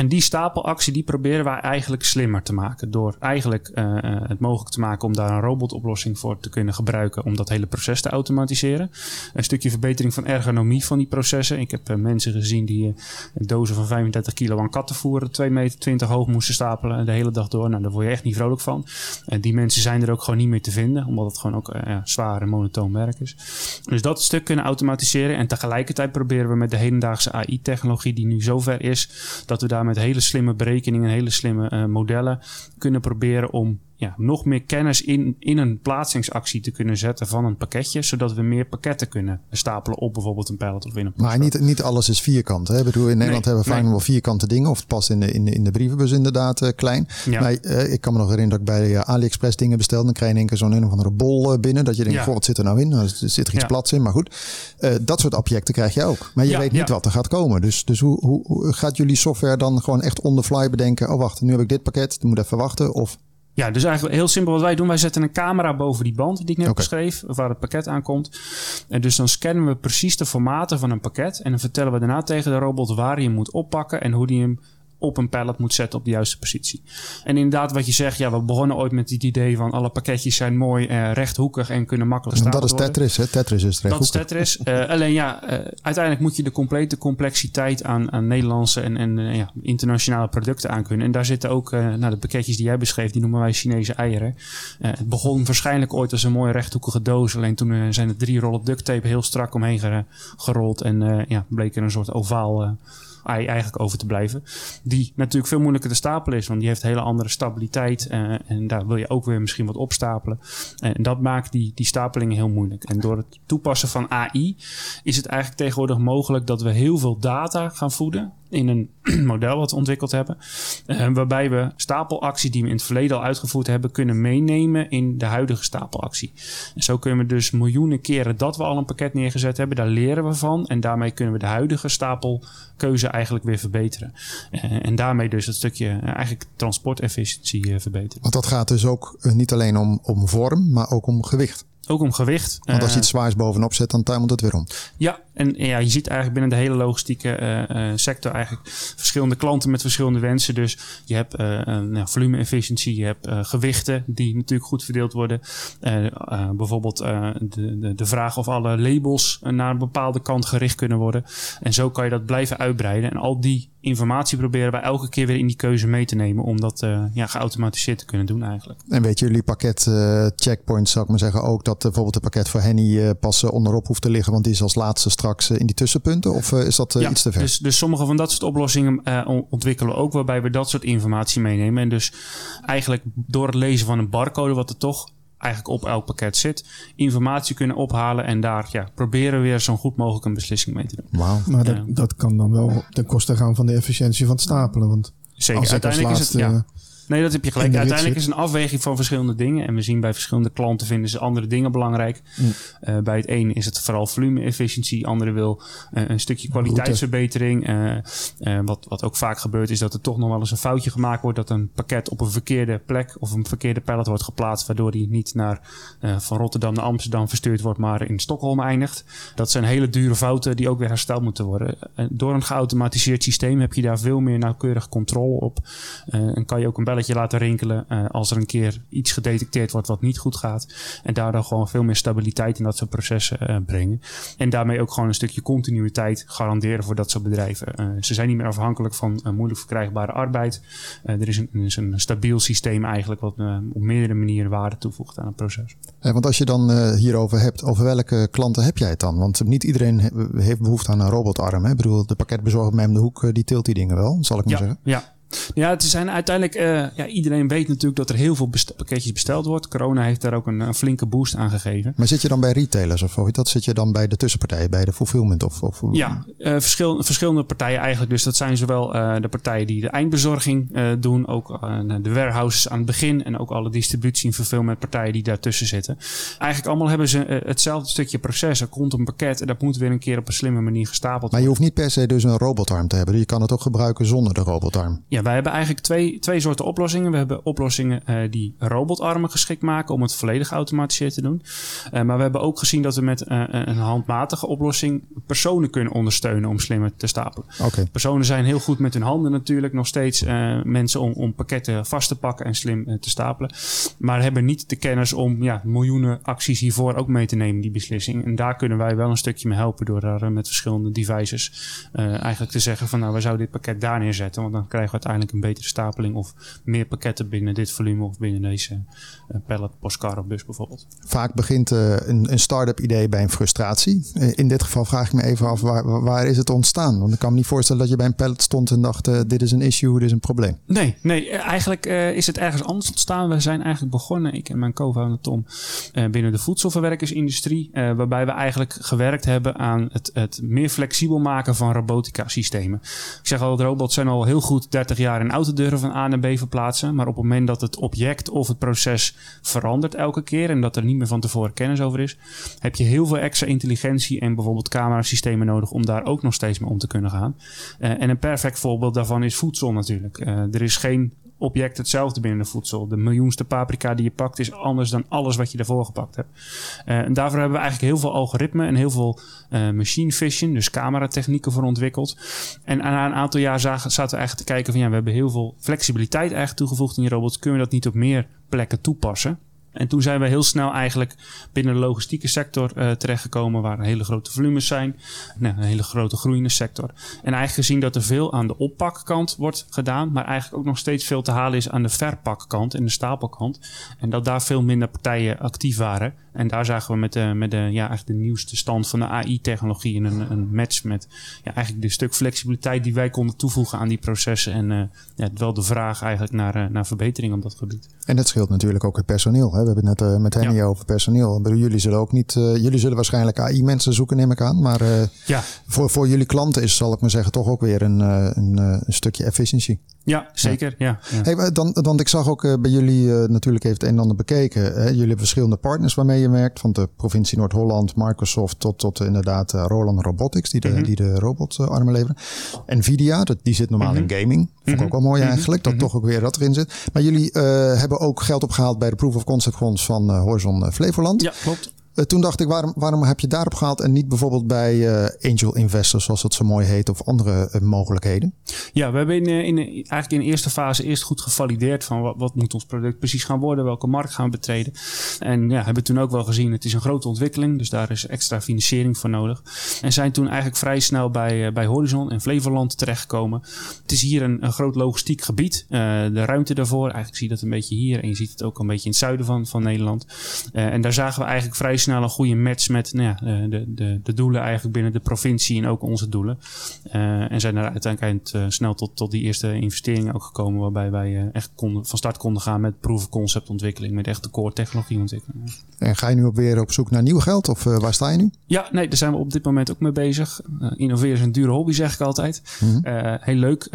Speaker 5: En die stapelactie die proberen wij eigenlijk slimmer te maken. Door eigenlijk uh, het mogelijk te maken om daar een robotoplossing voor te kunnen gebruiken. Om dat hele proces te automatiseren. Een stukje verbetering van ergonomie van die processen. Ik heb uh, mensen gezien die dozen van 35 kilo aan kattenvoer 2,20 meter hoog moesten stapelen de hele dag door. Nou, daar word je echt niet vrolijk van. die mensen zijn er ook gewoon niet meer te vinden. Omdat het gewoon ook zwaar en monotoon werk is. Dus dat stuk kunnen automatiseren. En tegelijkertijd proberen we met de hedendaagse AI-technologie die nu zover is. Dat we daarmee met hele slimme berekeningen, hele slimme uh, modellen kunnen proberen om ja, nog meer kennis in, in een plaatsingsactie te kunnen zetten van een pakketje, zodat we meer pakketten kunnen stapelen op bijvoorbeeld een pallet of in een
Speaker 4: Maar niet, niet alles is vierkant. Hè? Ik bedoel, in Nederland nee, hebben we vaak nee. wel vierkante dingen, of het past in de, in de, in de brievenbus inderdaad uh, klein. Ja. Maar uh, ik kan me nog herinneren dat ik bij uh, AliExpress dingen bestelde, dan krijg je in één keer zo'n een of andere bol binnen, dat je denkt, ja. wat zit er nou in? Nou, er zit er iets ja. plats in, maar goed. dat soort objecten krijg je ook. Maar je weet niet wat er gaat komen. Dus, dus hoe, hoe, hoe gaat jullie software dan gewoon echt on the fly bedenken, oh wacht, nu heb ik dit pakket, dan moet even wachten, of...
Speaker 5: Ja, dus eigenlijk heel simpel wat wij doen. Wij zetten een camera boven die band die ik net okay. beschreef, waar het pakket aankomt. En dus dan scannen we precies de formaten van een pakket. En dan vertellen we daarna tegen de robot waar hij hem moet oppakken en hoe hij hem op een pallet moet zetten op de juiste positie. En inderdaad, wat je zegt, ja, we begonnen ooit met het idee van alle pakketjes zijn mooi uh, rechthoekig en kunnen makkelijk staan.
Speaker 4: Dat is Tetris, hè? Tetris is
Speaker 5: Dat is Tetris. Uh, alleen ja, uh, uiteindelijk moet je de complete complexiteit aan, aan Nederlandse en, en ja, internationale producten aan kunnen. En daar zitten ook, nou, de pakketjes die jij beschreef, die noemen wij Chinese eieren. het begon waarschijnlijk ooit als een mooie rechthoekige doos. Alleen toen zijn er drie rollen duct tape heel strak omheen gerold en ja, bleek er een soort ovaal ei eigenlijk over te blijven. Die natuurlijk veel moeilijker te stapelen is, want die heeft hele andere stabiliteit. Uh, en daar wil je ook weer misschien wat opstapelen. En dat maakt die, die stapelingen heel moeilijk. En door het toepassen van AI is het eigenlijk tegenwoordig mogelijk dat we heel veel data gaan voeden in een [clears throat] model wat we ontwikkeld hebben. Uh, waarbij we stapelactie die we in het verleden al uitgevoerd hebben, kunnen meenemen in de huidige stapelactie. En zo kunnen we dus miljoenen keren dat we al een pakket neergezet hebben, daar leren we van. En daarmee kunnen we de huidige stapelkeuze weer verbeteren. Uh, en daarmee dus het stukje uh, eigenlijk transportefficiëntie verbeteren.
Speaker 4: Want dat gaat dus ook niet alleen om, om vorm, maar ook om gewicht.
Speaker 5: Ook om gewicht.
Speaker 4: Want als je iets zwaars bovenop zet, dan tuimelt het weer om.
Speaker 5: Ja, en ja, je ziet eigenlijk binnen de hele logistieke uh, uh, sector eigenlijk verschillende klanten met verschillende wensen. Dus je hebt uh, nou, volume-efficiëntie, je hebt gewichten die natuurlijk goed verdeeld worden. bijvoorbeeld de, de, de vraag of alle labels naar een bepaalde kant gericht kunnen worden. En zo kan je dat blijven uitbreiden. En al die informatie proberen wij elke keer weer in die keuze mee te nemen. Om dat ja, geautomatiseerd te kunnen doen eigenlijk.
Speaker 4: En weet jullie pakket checkpoints, zou ik maar zeggen, ook dat bijvoorbeeld het pakket voor Henny pas onderop hoeft te liggen, want die is als laatste straks in die tussenpunten? Of is dat
Speaker 5: ja,
Speaker 4: iets te ver?
Speaker 5: Dus, dus sommige van dat soort oplossingen ontwikkelen we ook waarbij we dat soort informatie meenemen. En dus eigenlijk door het lezen van een barcode, wat er toch eigenlijk op elk pakket zit, informatie kunnen ophalen en daar ja, proberen weer zo goed mogelijk een beslissing mee te doen.
Speaker 4: Wauw.
Speaker 6: Maar dat, dat kan dan wel ten koste gaan van de efficiëntie van het stapelen. Want
Speaker 5: Zeker, uiteindelijk is het. Ja. Nee, dat heb je gelijk. Uiteindelijk is een afweging van verschillende dingen. En we zien bij verschillende klanten vinden ze andere dingen belangrijk. Mm. Uh, bij het een is het vooral volume-efficiëntie. Andere wil uh, een stukje kwaliteitsverbetering. Uh, wat, wat ook vaak gebeurt is dat er toch nog wel eens een foutje gemaakt wordt. Dat een pakket op een verkeerde plek of een verkeerde pallet wordt geplaatst. Waardoor die niet naar, van Rotterdam naar Amsterdam verstuurd wordt, maar in Stockholm eindigt. Dat zijn hele dure fouten die ook weer hersteld moeten worden. door een geautomatiseerd systeem heb je daar veel meer nauwkeurige controle op. en kan je ook een belletje belletje laten rinkelen uh, als er een keer iets gedetecteerd wordt wat niet goed gaat. En daardoor gewoon veel meer stabiliteit in dat soort processen uh, brengen. En daarmee ook gewoon een stukje continuïteit garanderen voor dat soort bedrijven. Uh, ze zijn niet meer afhankelijk van moeilijk verkrijgbare arbeid. er is een, is een, stabiel systeem eigenlijk wat op meerdere manieren waarde toevoegt aan het proces.
Speaker 4: Ja, want als je dan hierover hebt, over welke klanten heb jij het dan? Want niet iedereen heeft behoefte aan een robotarm. Hè? Ik bedoel, de pakketbezorger bij hem de hoek, die tilt die dingen wel, zal ik maar
Speaker 5: ja,
Speaker 4: zeggen.
Speaker 5: Ja, ja, het zijn uiteindelijk, uh, ja, iedereen weet natuurlijk dat er heel veel pakketjes besteld wordt. Corona heeft daar ook een, een, flinke boost aan gegeven.
Speaker 4: Maar zit je dan bij retailers of dat zit je dan bij de tussenpartijen, bij de fulfillment? Of, of...
Speaker 5: Ja, uh, verschil, verschillende partijen eigenlijk. Dus dat zijn zowel uh, de partijen die de eindbezorging doen, ook de warehouses aan het begin en ook alle distributie en fulfillment partijen die daartussen zitten. Eigenlijk allemaal hebben ze hetzelfde stukje proces. Er komt een pakket en dat moet weer een keer op een slimme manier gestapeld
Speaker 4: Maar je hoeft niet per se dus een robotarm te hebben. Je kan het ook gebruiken zonder de robotarm.
Speaker 5: Ja, wij hebben eigenlijk twee, twee soorten oplossingen. We hebben oplossingen uh, die robotarmen geschikt maken om het volledig geautomatiseerd te doen. Uh, maar we hebben ook gezien dat we met uh, een handmatige oplossing personen kunnen ondersteunen om slimmer te stapelen.
Speaker 4: Okay.
Speaker 5: Personen zijn heel goed met hun handen natuurlijk nog steeds mensen om, om pakketten vast te pakken en slim te stapelen. Maar hebben niet de kennis om ja, miljoenen acties hiervoor ook mee te nemen, die beslissing. En daar kunnen wij wel een stukje mee helpen door daar met verschillende devices eigenlijk te zeggen van nou, we zouden dit pakket daar neerzetten, want dan krijgen we uiteindelijk een betere stapeling of meer pakketten binnen dit volume of binnen deze uh, pallet, postcar of bus bijvoorbeeld.
Speaker 4: Vaak begint uh, een, een start-up idee bij een frustratie. Uh, in dit geval vraag ik me even af, waar, waar is het ontstaan? Want ik kan me niet voorstellen dat je bij een pallet stond en dacht, dit is een issue, dit is een probleem.
Speaker 5: Nee, nee eigenlijk is het ergens anders ontstaan. We zijn eigenlijk begonnen, ik en mijn co-founder Tom, binnen de voedselverwerkersindustrie. waarbij we eigenlijk gewerkt hebben aan het, het meer flexibel maken van robotica systemen. Ik zeg al, robots zijn al heel goed 30 jaar in autodeur van A naar B verplaatsen. Maar op het moment dat het object of het proces verandert elke keer en dat er niet meer van tevoren kennis over is, heb je heel veel extra intelligentie en bijvoorbeeld camerasystemen nodig om daar ook nog steeds mee om te kunnen gaan. Uh, en een perfect voorbeeld daarvan is voedsel natuurlijk. Uh, er is geen object hetzelfde binnen de voedsel. De miljoenste paprika die je pakt is anders dan alles wat je daarvoor gepakt hebt. Uh, en daarvoor hebben we eigenlijk heel veel algoritmen en heel veel uh, machine vision, dus cameratechnieken voor ontwikkeld. En na een aantal jaar zagen, zaten we eigenlijk te kijken van ja, we hebben heel veel flexibiliteit eigenlijk toegevoegd in die robots. Kunnen we dat niet op meer plekken toepassen? En toen zijn we heel snel eigenlijk binnen de logistieke sector uh, terechtgekomen, waar hele grote volumes zijn. Nou, een hele grote groeiende sector. En eigenlijk gezien dat er veel aan de oppakkant wordt gedaan, maar eigenlijk ook nog steeds veel te halen is aan de verpakkant en de stapelkant. En dat daar veel minder partijen actief waren. En daar zagen we met de, met de, ja, eigenlijk de nieuwste stand van de AI-technologie een, een match met ja, eigenlijk de stuk flexibiliteit die wij konden toevoegen aan die processen. En uh, ja, wel de vraag eigenlijk naar, uh, naar verbetering op dat gebied.
Speaker 4: En dat scheelt natuurlijk ook het personeel. Hè? We hebben het net uh, met Henny ja. over personeel. Jullie zullen ook niet, jullie zullen waarschijnlijk AI-mensen zoeken, neem ik aan. Maar
Speaker 5: ja.
Speaker 4: voor, voor jullie klanten is, zal ik maar zeggen, toch ook weer een, een, een stukje efficiëntie.
Speaker 5: Ja, zeker. Ja. ja.
Speaker 4: Hey, dan, want ik zag ook bij jullie natuurlijk heeft het een en ander bekeken. Hè? Jullie hebben verschillende partners waarmee je werkt. Van de provincie Noord-Holland, Microsoft tot, tot inderdaad uh, Roland Robotics, die de, mm -hmm. die de robotarmen leveren. Nvidia, dat, die zit normaal mm -hmm. in gaming. Vond ik ook wel mooi eigenlijk, dat toch ook weer dat erin zit. Maar jullie uh, hebben ook geld opgehaald bij de Proof of Concept Fonds van Horizon Flevoland.
Speaker 5: Ja, klopt.
Speaker 4: Eh, toen dacht ik, waarom, waarom heb je daarop gehaald en niet bijvoorbeeld bij eh, angel investors, zoals dat zo mooi heet, of andere eh, mogelijkheden?
Speaker 5: Ja, we hebben in, in, eigenlijk in de eerste fase eerst goed gevalideerd van wat, wat, moet ons product precies gaan worden, welke markt gaan we betreden. En ja, hebben toen ook wel gezien, het is een grote ontwikkeling, dus daar is extra financiering voor nodig. En zijn toen eigenlijk vrij snel bij, bij Horizon en Flevoland terechtgekomen. Het is hier een, een groot logistiek gebied. de ruimte daarvoor, eigenlijk zie je dat een beetje hier en je ziet het ook een beetje in het zuiden van, van Nederland. en daar zagen we eigenlijk vrij snel een goede match met nou ja, eh, de, de, de doelen eigenlijk binnen de provincie en ook onze doelen. Uh, en zijn er uiteindelijk uh, snel tot, tot die eerste investeringen ook gekomen, waarbij wij echt konden, van start konden gaan met proof of concept ontwikkeling, met echte core technologie ontwikkeling.
Speaker 4: En ga je nu ook weer op zoek naar nieuw geld of waar sta je nu?
Speaker 5: Ja, nee, daar zijn we op dit moment ook mee bezig. innoveren is een dure hobby, zeg ik altijd. Mhm. heel leuk.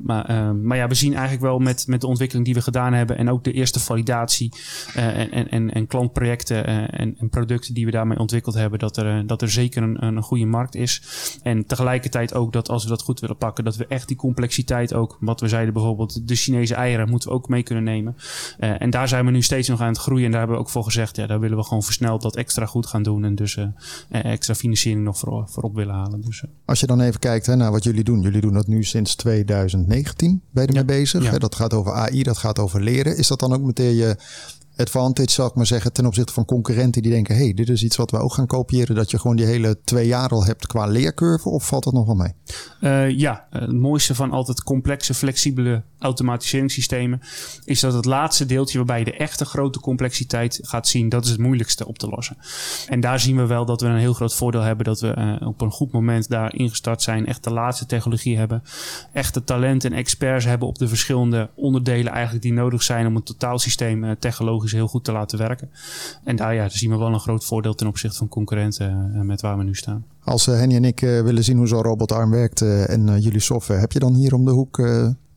Speaker 5: maar, maar ja, we zien eigenlijk wel met, met de ontwikkeling die we gedaan hebben en ook de eerste validatie en, en, en, en klantprojecten en, en producten die we daarmee ontwikkeld hebben, dat er, dat er zeker een, een goede markt is. En tegelijkertijd ook dat als we dat goed willen pakken, dat we echt die complexiteit ook, wat we zeiden bijvoorbeeld, de Chinese eieren moeten we ook mee kunnen nemen. Uh, en daar zijn we nu steeds nog aan het groeien. En daar hebben we ook voor gezegd, ja, daar willen we gewoon versneld dat extra goed gaan doen. En dus uh, extra financiering nog voor, voorop willen halen. Dus, uh.
Speaker 4: Als je dan even kijkt hè, naar wat jullie doen. Jullie doen dat nu sinds 2019, ben je ermee ja. bezig. Ja. Dat gaat over AI, dat gaat over leren. Is dat dan ook meteen je advantage, zal ik maar zeggen, ten opzichte van concurrenten die denken: hey, dit is iets wat we ook gaan kopiëren. Dat je gewoon die hele twee jaar al hebt qua leercurve, of valt dat nog wel mee?
Speaker 5: Uh, ja, het mooiste van altijd complexe, flexibele automatiseringssystemen is dat het laatste deeltje waarbij je de echte grote complexiteit gaat zien, dat is het moeilijkste op te lossen. En daar zien we wel dat we een heel groot voordeel hebben dat we uh, op een goed moment daar ingestart zijn, echt de laatste technologie hebben, echte talent en experts hebben op de verschillende onderdelen eigenlijk die nodig zijn om een totaalsysteem technologisch heel goed te laten werken. En daar, ja, zien we wel een groot voordeel ten opzichte van concurrenten uh, met waar we nu staan.
Speaker 4: Als uh, Henny en ik uh, willen zien hoe zo'n robotarm werkt en jullie software, heb je dan hier om de hoek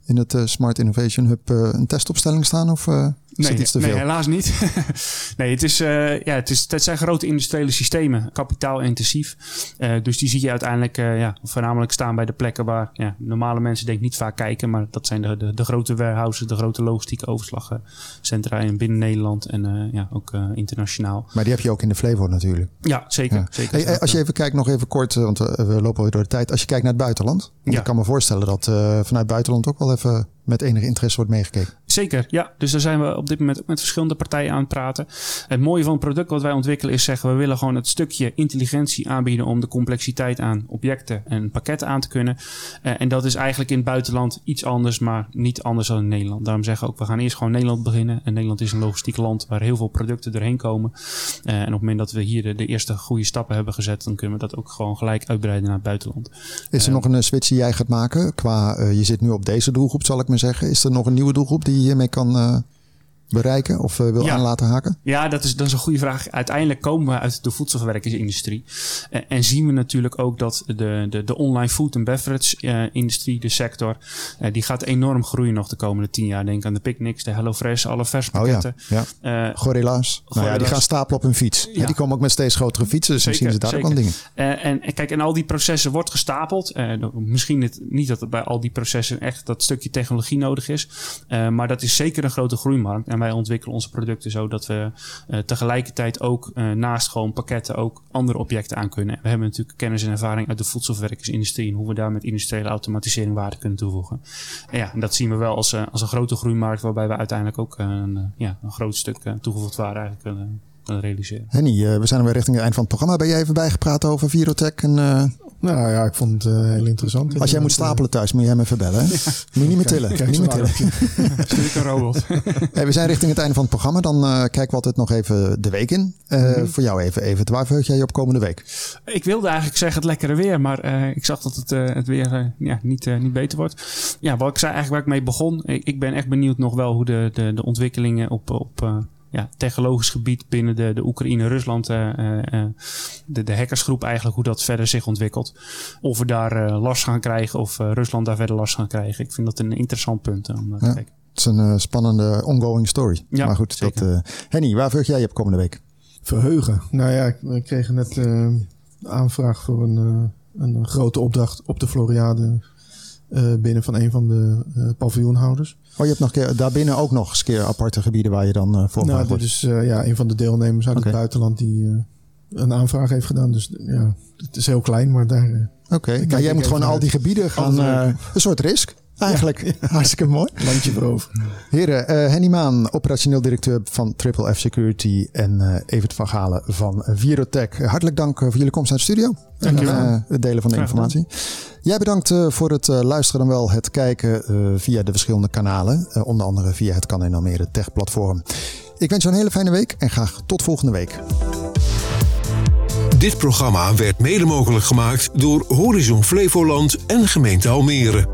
Speaker 4: in het Smart Innovation Hub een testopstelling staan? Of,
Speaker 5: Nee,
Speaker 4: iets te veel?
Speaker 5: nee, helaas niet. [laughs] nee, het, is, uh, ja, het, is, het zijn grote industriële systemen, kapitaalintensief. Uh, dus die zie je uiteindelijk uh, ja, voornamelijk staan bij de plekken waar ja, normale mensen denk ik niet vaak kijken. Maar dat zijn de, de, de grote warehouses, de grote logistieke overslagcentra in binnen Nederland en ja, ook internationaal.
Speaker 4: Maar die heb je ook in de Flevo natuurlijk.
Speaker 5: Ja, zeker. Ja. zeker
Speaker 4: hey, als je even kijkt, nog even kort, want we lopen alweer door de tijd. Als je kijkt naar het buitenland. Ja. Ik kan me voorstellen dat vanuit het buitenland ook wel even met enige interesse wordt meegekeken.
Speaker 5: Zeker, ja. Dus daar zijn we op dit moment ook met verschillende partijen aan het praten. Het mooie van het product wat wij ontwikkelen is zeggen... we willen gewoon het stukje intelligentie aanbieden... om de complexiteit aan objecten en pakketten aan te kunnen. Uh, en dat is eigenlijk in het buitenland iets anders... maar niet anders dan in Nederland. Daarom zeggen we ook, we gaan eerst gewoon Nederland beginnen. En Nederland is een logistiek land waar heel veel producten doorheen komen. Uh, en op het moment dat we hier de, de, eerste goede stappen hebben gezet... dan kunnen we dat ook gewoon gelijk uitbreiden naar het buitenland.
Speaker 4: Is er uh, nog een switch die jij gaat maken? Qua, je zit nu op deze doelgroep, zal ik maar zeggen. Is er nog een nieuwe doelgroep die hiermee kan uh, bereiken of uh, wil
Speaker 5: ja.
Speaker 4: aan laten haken?
Speaker 5: Ja, dat is, dat is een goede vraag. Uiteindelijk komen we uit de voedselverwerkingsindustrie. En, en zien we natuurlijk ook dat de, de, de online food en beverage uh, industrie, de sector, uh, die gaat enorm groeien nog de komende tien jaar. Denk aan de picnics, de HelloFresh, alle verspakketten.
Speaker 4: Oh ja, ja. Gorilla's. Nou ja, die gaan stapelen op hun fiets. Ja. Die komen ook met steeds grotere fietsen, dus zeker, misschien ze daar zeker. ook wel dingen.
Speaker 5: en, en kijk, en al die processen wordt gestapeld. misschien het, niet dat het bij al die processen echt dat stukje technologie nodig is. maar dat is zeker een grote groeimarkt. En wij ontwikkelen onze producten zodat we uh, tegelijkertijd ook uh, naast gewoon pakketten ook andere objecten aan kunnen. We hebben natuurlijk kennis en ervaring uit de voedselverwerkingsindustrie en hoe we daar met industriële automatisering waarde kunnen toevoegen. En ja, en dat zien we wel als, uh, als een grote groeimarkt waarbij we uiteindelijk ook een, ja, een groot stuk toegevoegd waarde eigenlijk kunnen realiseren.
Speaker 4: Henny, we zijn alweer richting het eind van het programma. Ben jij even bijgepraat over Virotech en
Speaker 6: nou ja, ik vond het uh, heel interessant.
Speaker 4: Als jij moet stapelen thuis, moet jij hem even bellen. Hè? Ja. Moet je niet meer tillen. Kijk, niet meer tillen. [laughs]
Speaker 5: Stuur een robot. [laughs]
Speaker 4: hey, we zijn richting het einde van het programma. Dan uh, kijken we altijd nog even de week in. Uh, mm -hmm. Voor jou even, even. Waar verheug jij je op komende week?
Speaker 5: Ik wilde eigenlijk zeggen het lekkere weer. Maar ik zag dat het, het weer ja, niet, niet beter wordt. Ja, wat ik zei eigenlijk waar ik mee begon. Ik, ik ben echt benieuwd nog wel hoe de, de, de ontwikkelingen op... op ja, technologisch gebied binnen de, de Oekraïne-Rusland, uh, uh, de, de hackersgroep eigenlijk, hoe dat verder zich ontwikkelt. Of we daar uh, last gaan krijgen of Rusland daar verder last gaan krijgen. Ik vind dat een interessant punt om naar te kijken.
Speaker 4: Het is een spannende ongoing story.
Speaker 5: Ja,
Speaker 4: maar goed,
Speaker 5: zeker.
Speaker 4: dat, Henny, waar verheug jij je op komende week?
Speaker 6: Verheugen? Nou ja, ik kreeg net een aanvraag voor een, een grote opdracht op de Floriade uh, binnen van een van de uh, paviljoenhouders.
Speaker 4: Oh, je hebt nog keer, daarbinnen ook nog eens keer aparte gebieden waar je dan uh, voor
Speaker 6: nou, dit is ja, een van de deelnemers uit okay. het buitenland die, een aanvraag heeft gedaan. Dus ja, het is heel klein, maar daar... eh,
Speaker 4: Oké, nou, jij moet gewoon al die gebieden gaan... Eh, een soort risk, eigenlijk. [laughs] Hartstikke mooi.
Speaker 6: landje veroveren.
Speaker 4: Heren, eh, Henny Maan, operationeel directeur van Triple F Security en eh Evert van Galen van Virotech. Hartelijk dank eh, voor jullie komst naar de studio.
Speaker 5: Dankjewel.
Speaker 4: En eh, het delen van de
Speaker 5: Graag gedaan.
Speaker 4: informatie. Jij bedankt eh, voor het eh, luisteren dan wel het kijken eh, via de verschillende kanalen. Eh, onder andere via het Kan in Almere Tech platform. Ik wens je een hele fijne week en graag tot volgende week.
Speaker 1: Dit programma werd mede mogelijk gemaakt door Horizon Flevoland en gemeente Almere.